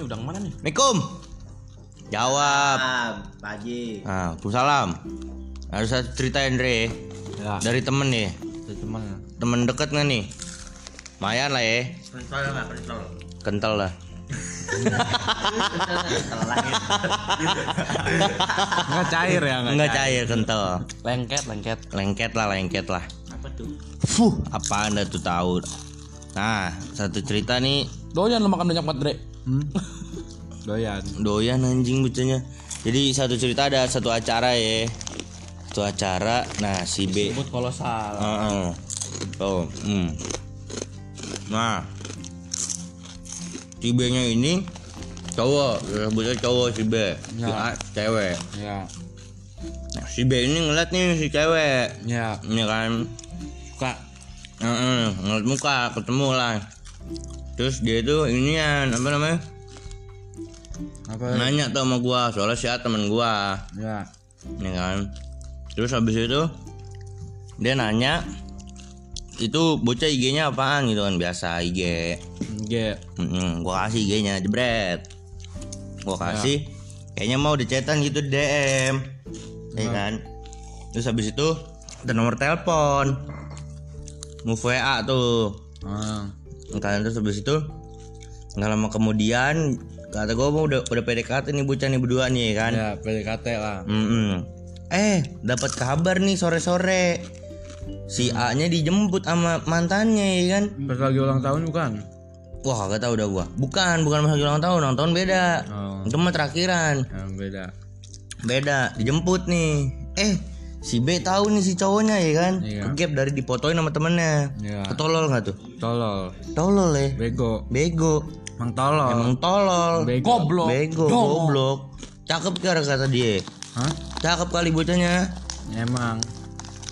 Ini udang mana nih? Assalamualaikum. Jawab. Ah, Pak Haji. Nah, salam. Harus saya ceritain Dre. Ya. Dari temen nih. Dari teman. Temen deket nggak nih? Lumayan lah ya. Pentol enggak pentol? Kental lah. Enggak cair ya, Enggak cair kental. Lengket, lengket. Lengket lah, lengket lah. Apa tuh? Fuh, apa anda tuh tahu? Nah, satu cerita nih Doyan lu makan banyak banget, Dre. Hmm? Doyan. doyan anjing bocahnya. Jadi satu cerita ada satu acara ya. Satu acara, nah si B Sebut kolosal. Heeh. Tuh, hmm. Nah, si B-nya ini cowok, ya, sebutnya cowok si B, si Ya. A cewek. Ya. Nah, si B ini ngeliat nih si cewek, Ya. ini kan, Kak. Heeh, ngeliat muka, ketemu lah. Terus dia itu inian apa namanya? Apa? Nanya tuh sama gua, soalnya si A temen gua, Ya. ini kan. Terus habis itu dia nanya itu bocah IG-nya apaan gitu kan biasa IG. G. Mm-mm, gua kasih IG-nya jebret. Gua kasih kayaknya mau dicetan gitu DM. Ya kan. Terus habis itu ada nomor telepon. Move WA tuh. Ah. Kan terus habis itu nggak lama kemudian kata gua mau udah udah PDKT nih bocah nih berdua nih kan. Ya, PDKT lah. Mm-mm. Eh, dapat kabar nih sore-sore. Si A-nya dijemput sama mantannya ya kan. Pas lagi ulang tahun bukan? Wah, gak tahu udah gua. Bukan, bukan masa ulang tahun, ulang tahun beda. Oh. Itu mah terakhiran. Yang beda. Beda, dijemput nih. Eh, si B tahu nih si cowoknya ya kan. Iya. Kegap dari dipotoin sama temennya. Ya. Ketolol nggak tuh? Tolol. Tolol ya. Bego. Bego. Emang tolol. Emang tolol. Bego. Goblok. Bego, goblok. Cakep kira kata dia. Hah? Cakep kali bocahnya. Emang.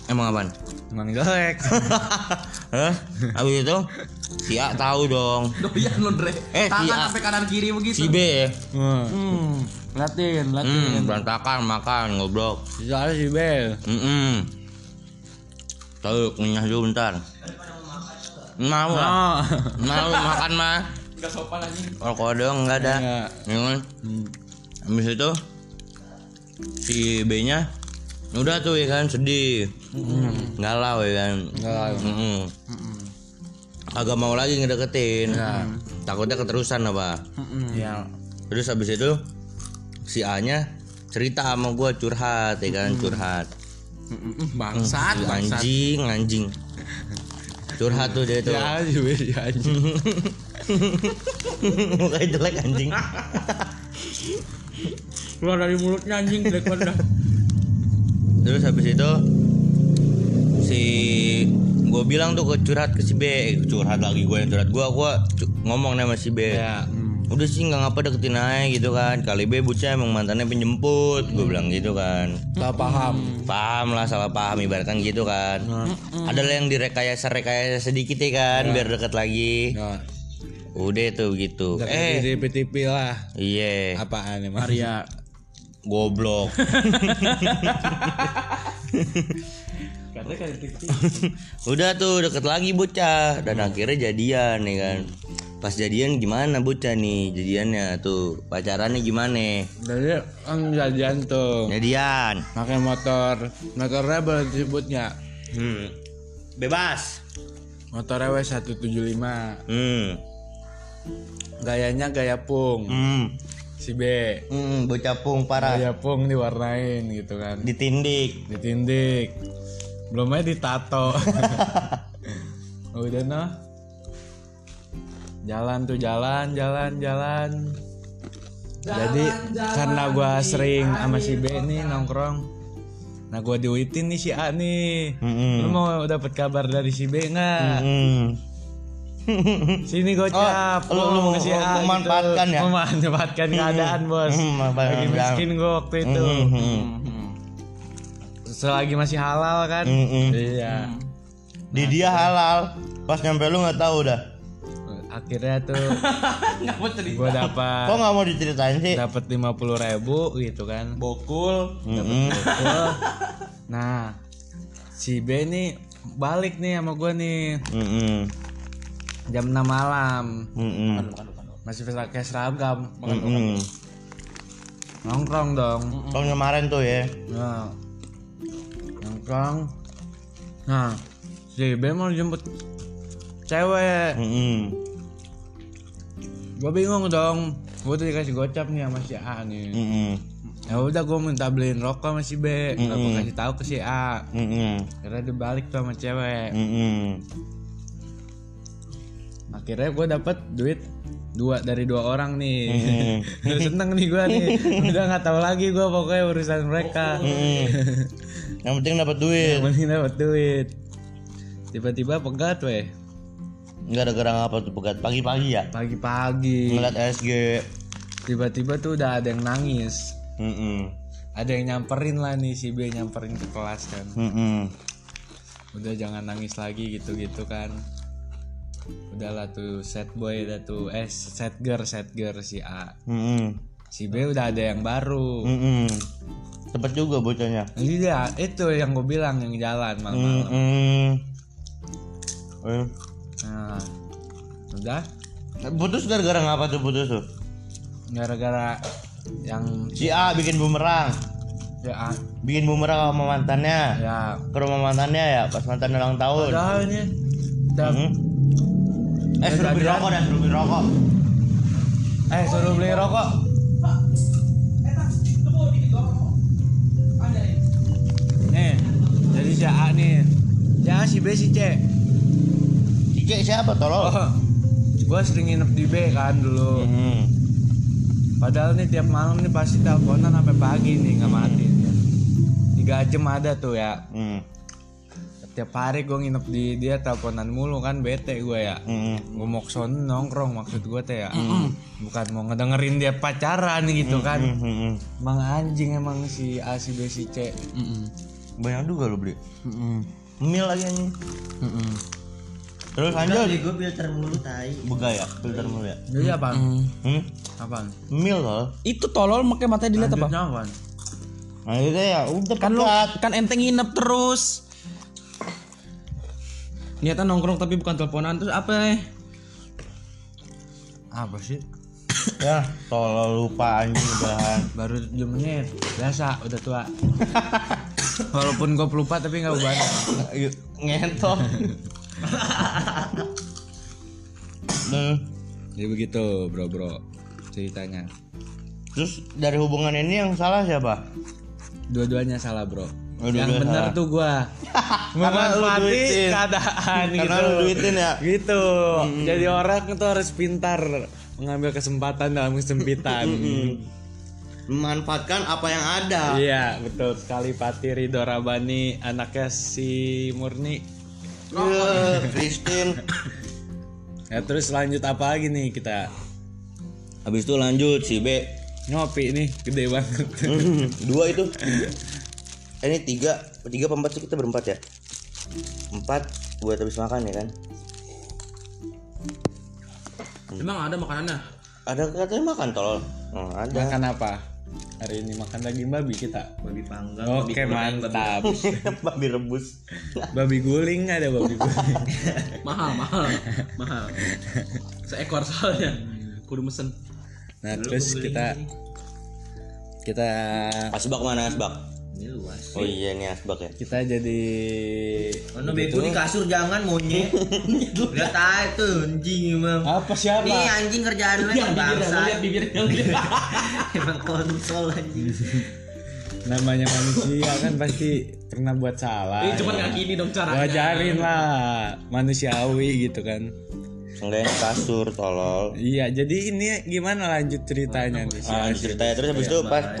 Emang apaan? Emang jelek. Hah? Habis itu si A tahu dong. Doyan lo Dre. Eh, si Tangan A. sampai kanan kiri begitu. Si B ya. Hmm. Latin, Latin. Hmm, berantakan makan goblok. Soalnya si Bel. Hmm. Tahu kunyah dulu bentar. Mau lah. Oh. Mau makan mah. Enggak sopan anjing. Kalau kodong enggak ada. Enggak. Ya kan? Hmm. Habis itu si B-nya udah tuh ya kan sedih. Galau ya kan. Enggak lah. Mm-mm. Agak mau lagi ngedeketin. Ya. Takutnya keterusan apa. Ya. Terus habis itu si A-nya cerita sama gua curhat ya kan curhat. Bangsat, bangsat. Anjing, anjing. Curhat tuh dia tuh. Ya, ya anjing. Mukanya jelek anjing. Keluar dari mulutnya anjing jelek banget. Terus habis itu si gue bilang tuh ke curhat ke si B, Eh, curhat lagi gue yang curhat gue, gue ngomong sama si B. Ya. hmm. Udah sih nggak ngapa deketin aja gitu kan. Kali B bocah emang mantannya penjemput, gue bilang gitu kan. Gak paham. Paham lah salah paham ibaratkan gitu kan. Ada lah yang direkayasa rekayasa sedikit ya kan, biar deket lagi. Ya. Udah tuh gitu. Eh, Eh, di PTP lah. iya, Apaan emang? Maria. goblok. Katanya kan. Udah tuh deket lagi bocah dan akhirnya jadian nih kan. Pas jadian gimana bocah nih jadiannya tuh pacarannya gimana? Jadi kan jadian tuh. Jadian. Pakai motor, motor rebel disebutnya. Hmm. Bebas. Motor W 175. Hmm. Gayanya gaya pung. Hmm. Si B. Hmm, bocah pung parah. Gaya pung diwarnain gitu kan. Ditindik. Ditindik. Belum aja ditato. Udah noh. Jalan tuh jalan, jalan, jalan. Jadi karena gua sering sama si B nih nongkrong. Nah gua diuitin nih si A nih. Hmm. Lu mau dapat kabar dari si B nggak? Hmm. Sini gocap. Oh, lu- lu mau- A gitu. memanfaatkan ya? Memanfaatkan keadaan bos. Hmm, Lagi miskin gua waktu itu. Hmm, hmm. Selagi masih halal kan. Hmm, hmm. Iya. Di dia halal. Pas nyampe lu nggak tahu dah. Akhirnya tuh Enggak mau cerita. gua dapat Kok nggak mau diceritain sih? dapat lima puluh ribu gitu kan. Bokul. Hmm. Betul. Nah, si B nih balik nih sama gua nih Hmm. Jam 6 malam. Hmm. masih pakai seragam Mm-mm. nongkrong dong Tahun kemarin tuh ya. nah nongkrong nah si B mau jemput cewek Mm-mm. gue bingung dong gue tuh dikasih gocap nih sama si A nih Mm-mm. ya udah gue minta beliin rokok sama si B nggak gue Mm-mm. kasih tahu ke si A Mm-mm. akhirnya dibalik tuh sama cewek Mm-mm. Akhirnya gue dapet duit dua dari dua orang nih udah seneng nih gue nih udah nggak tahu lagi gue pokoknya urusan mereka. Yang penting dapat duit. yang penting dapet duit tiba-tiba pegat weh Gara-gara ngapa tuh pegat pagi-pagi ya? pagi-pagi Ngeliat SG. tiba-tiba tuh udah ada yang nangis Mm-mm. ada yang nyamperin lah nih si B nyamperin ke kelas kan Mm-mm. udah jangan nangis lagi gitu-gitu kan udahlah tuh set boy udah tuh eh set girl set girl si A Mm-mm. si B udah ada yang baru Mm-mm. Cepet juga bocahnya. iya itu yang gue bilang yang jalan malam-malam Mm-mm. Eh, nah udah Putus gara-gara ngapa tuh putus tuh? gara-gara yang Si A bikin bumerang. ya A- Bikin bumerang sama mantannya. ya Ke rumah mantannya ya pas mantannya ulang tahun. udah ini udah Mm. Eh suruh beli rokok dah, suruh beli rokok. eh suruh beli rokok nih jadi si A nih A si B si C Si C siapa tolong? oh gue sering nginep di B kan dulu Mm. padahal nih tiap malam nih pasti teleponan sampai pagi nih nggak mati tiga jam ada tuh ya Mm. Tiap hari gue nginep di dia teleponan mulu kan bete gue ya Mm. gue mau ke sana nongkrong maksud gue teh ya bukan mau ngedengerin dia pacaran gitu kan Mm. emang anjing emang si A si B si C Banyak juga lu beli. Mil lagi anjing. Mm-mm. Terus lanjut. gue filter mulu tai. Bega ya, filter mulu ya. jadi apa Hmm? apaan Mil loh. Itu tolol make matanya dilihat apa? Lanjutnya apaan Nah itu ya udah Kan lu kan enteng nginep terus. Niatan nongkrong tapi bukan teleponan terus apa ya? apa sih ya tolol lupa anjing udahan. baru 7 menit biasa udah tua walaupun gue pelupa tapi nggak ubah ngentot. nah, jadi begitu bro bro ceritanya terus dari hubungan ini yang salah siapa? dua-duanya salah bro Oh, yang benar tuh gua. Memanfaati keadaan Karena gitu. lu duitin ya. gitu. Jadi orang itu harus pintar mengambil kesempatan dalam kesempitan. Memanfaatkan apa yang ada. iya betul sekali Pati Ridho Rabani. Anaknya si Murni. Iya, Christine. ya terus lanjut apa lagi nih kita? Habis itu lanjut si B. ngopi nih gede banget. Dua itu. Eh, ini tiga, tiga empat sih kita berempat ya? Empat buat habis makan ya kan? Emang ada makanannya? Ada katanya makan tolol. Oh, ada. makan apa hari ini makan daging babi kita Babi panggang. oke mantap Babi rebus. babi guling ada babi guling Mahal, mahal, mahal. Seekor soalnya. Kudu mesen. Nah terus kita kita Asbak mana asbak? Ini luas. Oh iya nih asbak ya. kita jadi Ono bego di kasur jangan monyet. Lihat aja tuh anjing emang. apa siapa? Nih anjing kerjaan lu emang bangsa. lihat bibirnya lihat. Emang konsol anjing. Namanya manusia kan pasti pernah buat salah. Eh, cuman nggak gini dong caranya. Wajarin lah manusiawi gitu kan. Selain kasur tolol. Iya jadi ini gimana lanjut ceritanya nih? Ah, A? ceritanya terus habis itu pas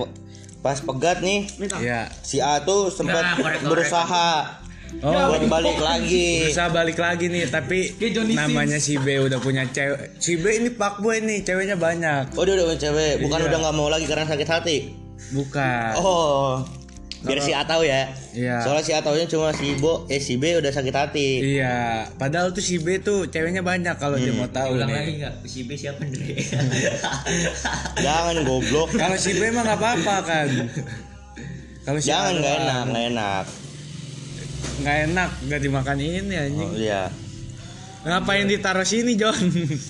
pas pegat nih Iya. si A tuh sempat Nah, berusaha Oh buat balik lagi. bisa balik lagi nih tapi namanya si B udah punya cewek. Si B ini pak boy nih ceweknya banyak. Oh dia udah punya cewek, bukan Iya. udah nggak mau lagi karena sakit hati. Bukan. Oh, biar si A tahu ya. Iya. Soalnya si A taunya cuma si Bo, eh si B udah sakit hati. Iya, padahal tuh si B tuh ceweknya banyak kalau dia mau tahu Ulang nih. lagi enggak? Si B siapa Andre? Jangan goblok. Kalau si B mah nggak apa-apa kan. Kalau si Jangan nggak enak, nggak enak. nggak enak, nggak dimakan ini Oh anjing. iya. Ngapain ditaruh sini John?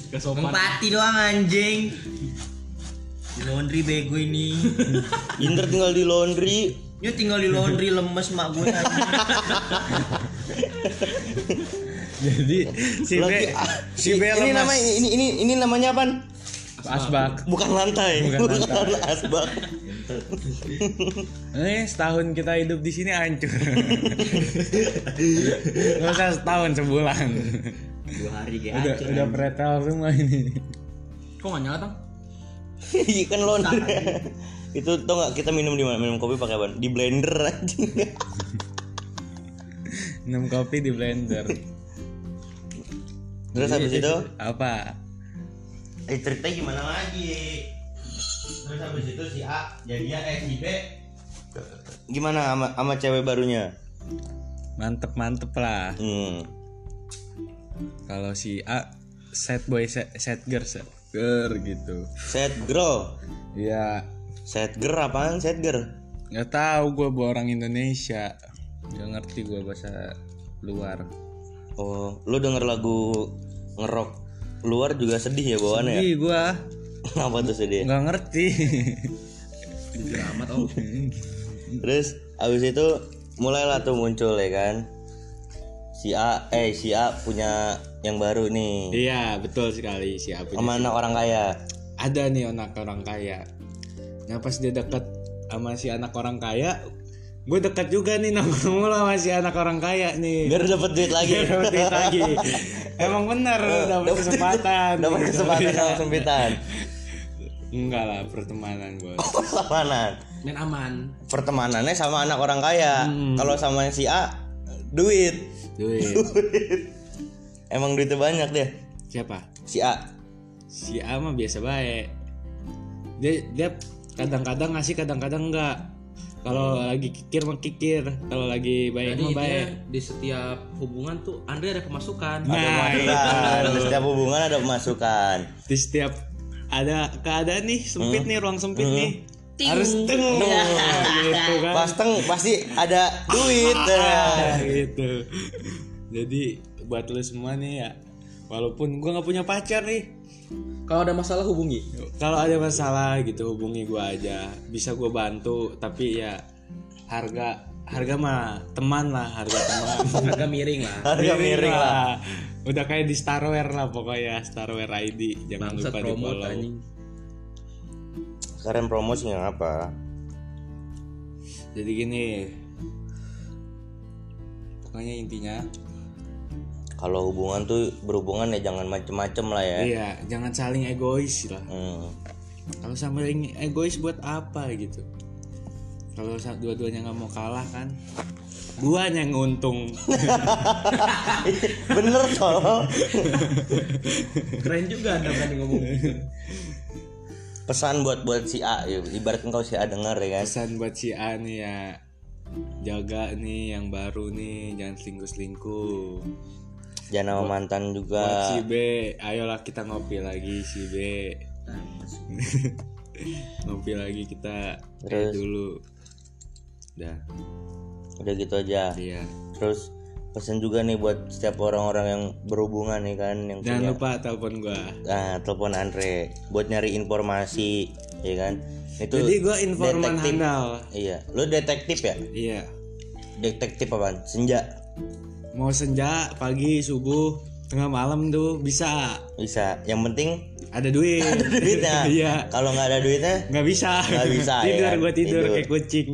Empati doang anjing. Di laundry bego ini. Indra tinggal di laundry Dia tinggal di laundry lemes mak gue. Jadi si B Lagi- ah, si B ini namanya ini ini ini namanya apa? asbak. Bukan lantai, Bukan lantai. asbak. Eh setahun kita hidup di sini hancur. Gak usah setahun sebulan. Dua hari kayak Udah hancur, udah pretel semua ini. Kok gak nyala tang? Iya kan laundry. Itu tau gak kita minum di mana? Minum kopi pakai apa? Di blender anjing. Minum kopi di blender. Terus habis itu Apa? eh cerita gimana lagi? Terus habis itu si A jadinya eh si B gimana sama sama cewek barunya? Mantep mantep lah. Hmm. Kalau si A set boy set, set girl set girl gitu. Set girl. Ya Set girl apaan set girl? nggak tahu gue bawa orang Indonesia. Gak ngerti gue bahasa luar. Oh, lu denger lagu ngerok luar juga sedih ya bawaannya ya? Jadi gue Apa tuh sedih? nggak ngerti. Jujur amat om. Terus abis itu mulailah tuh muncul ya kan Si A, eh si A punya yang baru nih iya betul sekali si A punya Sama anak orang kaya ada nih anak orang kaya nah pas dia deket sama si anak orang kaya gue dekat juga nih nongkrong sama si anak orang kaya nih. Biar dapet duit lagi. Biar dapet duit lagi. Emang bener dapet kesempatan Dapat gitu. kesempatan Iya. sama sempitan. Enggak lah pertemanan bos. Pertemanan. Main aman. Pertemanannya sama anak orang kaya. Hmm. Kalau sama si A Duit. Duit. Emang duitnya banyak deh siapa? Si A. Si A mah biasa baik. Dia dia kadang-kadang ngasih kadang-kadang enggak kalau lagi kikir mah kikir. Kalau lagi baik mah baik. di setiap hubungan tuh Andre ada pemasukan. Ada Nah, pemasukan. Itu. Di Setiap hubungan ada pemasukan. Di setiap ada keadaan nih sempit nih ruang sempit nih. Harus teng. Gitu kan. Pas teng pasti ada duit Ah, gitu. Jadi buat lu semua nih ya walaupun gua nggak punya pacar nih Kalau ada masalah hubungi. kalau ada masalah gitu hubungi gua aja bisa gua bantu tapi ya harga harga mah teman lah harga teman Harga miring lah. Harga miring lah udah kayak di Starware lah pokoknya Starware ID jangan Bangsat lupa di follow anjing. Sekarang promosi yang apa? jadi gini pokoknya intinya Kalau hubungan tuh berhubungan ya jangan macem-macem lah ya iya jangan saling egois lah Hmm. kalau saling egois buat apa gitu kalau dua-duanya nggak mau kalah kan guanya yang untung Bener toh Keren juga anda berani ngomong gitu. Pesan buat buat si A ya. Ibaratkan kau si A denger ya kan pesan buat si A nih ya jaga nih yang baru nih jangan selingkuh selingkuh Jangan sama mantan buat juga si B ayolah kita ngopi lagi si B ngopi lagi kita Terus? dulu dah Udah gitu aja iya Terus pesan juga nih buat setiap orang-orang yang berhubungan nih kan Yang jangan punya lupa telepon gua Nah, telepon Andre buat nyari informasi, ya kan? Itu jadi gua informan detektif. handal Iya, lu detektif ya? iya Detektif apaan? Senja. Mau senja pagi subuh tengah malam tuh bisa Bisa. Yang penting ada duit duitnya. iya Kalau nggak ada duitnya, nggak bisa Nggak bisa, ya tidur kan? gua tidur, Tidur. kayak kucing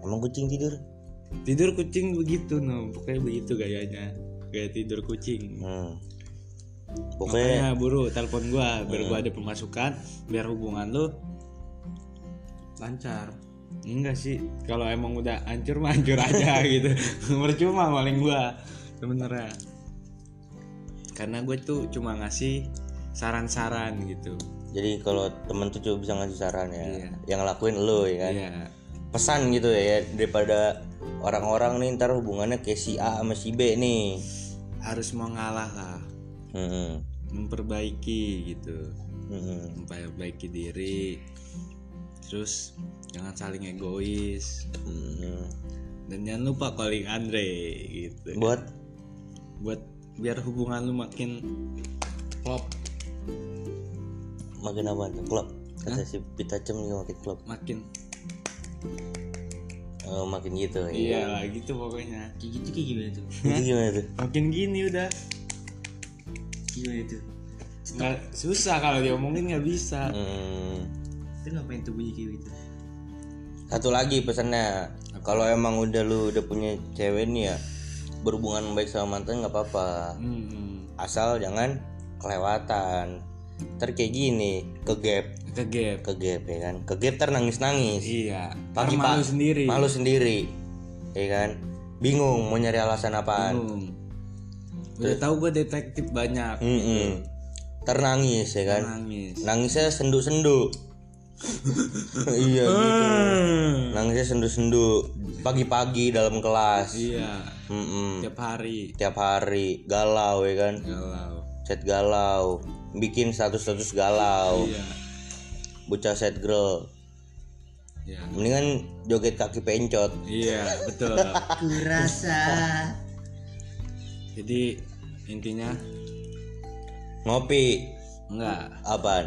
emang kucing tidur. tidur kucing begitu no pokoknya begitu gayanya kayak tidur kucing Hmm. Pokoknya makanya buru telepon gua biar gua ada pemasukan biar hubungan lu Lancar. Enggak sih kalau emang udah hancur mah hancur aja gitu percuma maling gua sebenarnya karena gue tuh cuma ngasih saran-saran gitu jadi kalau temen tuh cuma bisa ngasih saran ya. Iya. Yang lakuin lu ya kan. iya Pesan gitu ya, ya daripada orang-orang nih ntar hubungannya kayak si A sama si B nih. harus mau ngalah lah Hmm. memperbaiki gitu Hmm. memperbaiki diri terus jangan saling egois. Hmm. dan jangan lupa calling Andre gitu. Buat? Buat biar hubungan lu makin klop. Makin apa tuh klub kata si Pitacem juga makin klub makin. Oh, makin gitu iya lah gitu pokoknya. Kayak gitu kayak gimana tuh? itu gimana tuh? Makin gini udah. Gimana tuh? nggak susah kalau diomongin nggak bisa. Hmm. Itu ngapain tuh bunyi kayak gitu? satu lagi pesannya kalau emang udah lu udah punya cewek nih ya berhubungan baik sama mantan nggak apa-apa. Hmm, asal jangan kelewatan. Ntar kayak gini ke gap ke gap ke gap ya kan? Ke gap ntar nangis nangis iya. Pagi, malu Pak. sendiri. malu sendiri ya kan? Bingung mau nyari alasan apaan. Bingung. udah tahu gue detektif banyak. Mm-mm. ntar nangis ya kan? Nangis. Nangisnya sendu-sendu iya gitu. Nangisnya sendu-sendu pagi-pagi dalam kelas. Iya. Mm-mm. tiap hari. Tiap hari. Galau ya kan? Galau. Chat galau. Bikin status-status galau. Iya. Bocah set girl iya. Mendingan joget kaki pencot. Iya betul. Kurasa. jadi intinya? Ngopi. Enggak. Apaan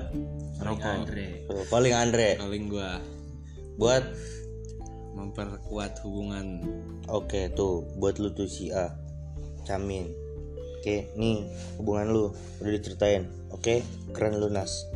Rokok. Andre. paling Andre. Paling gua. Buat? Memperkuat hubungan. Oke tuh. Buat lu tuh si A. Camin oke nih hubungan lu. Udah diceritain. Oke keren lu nas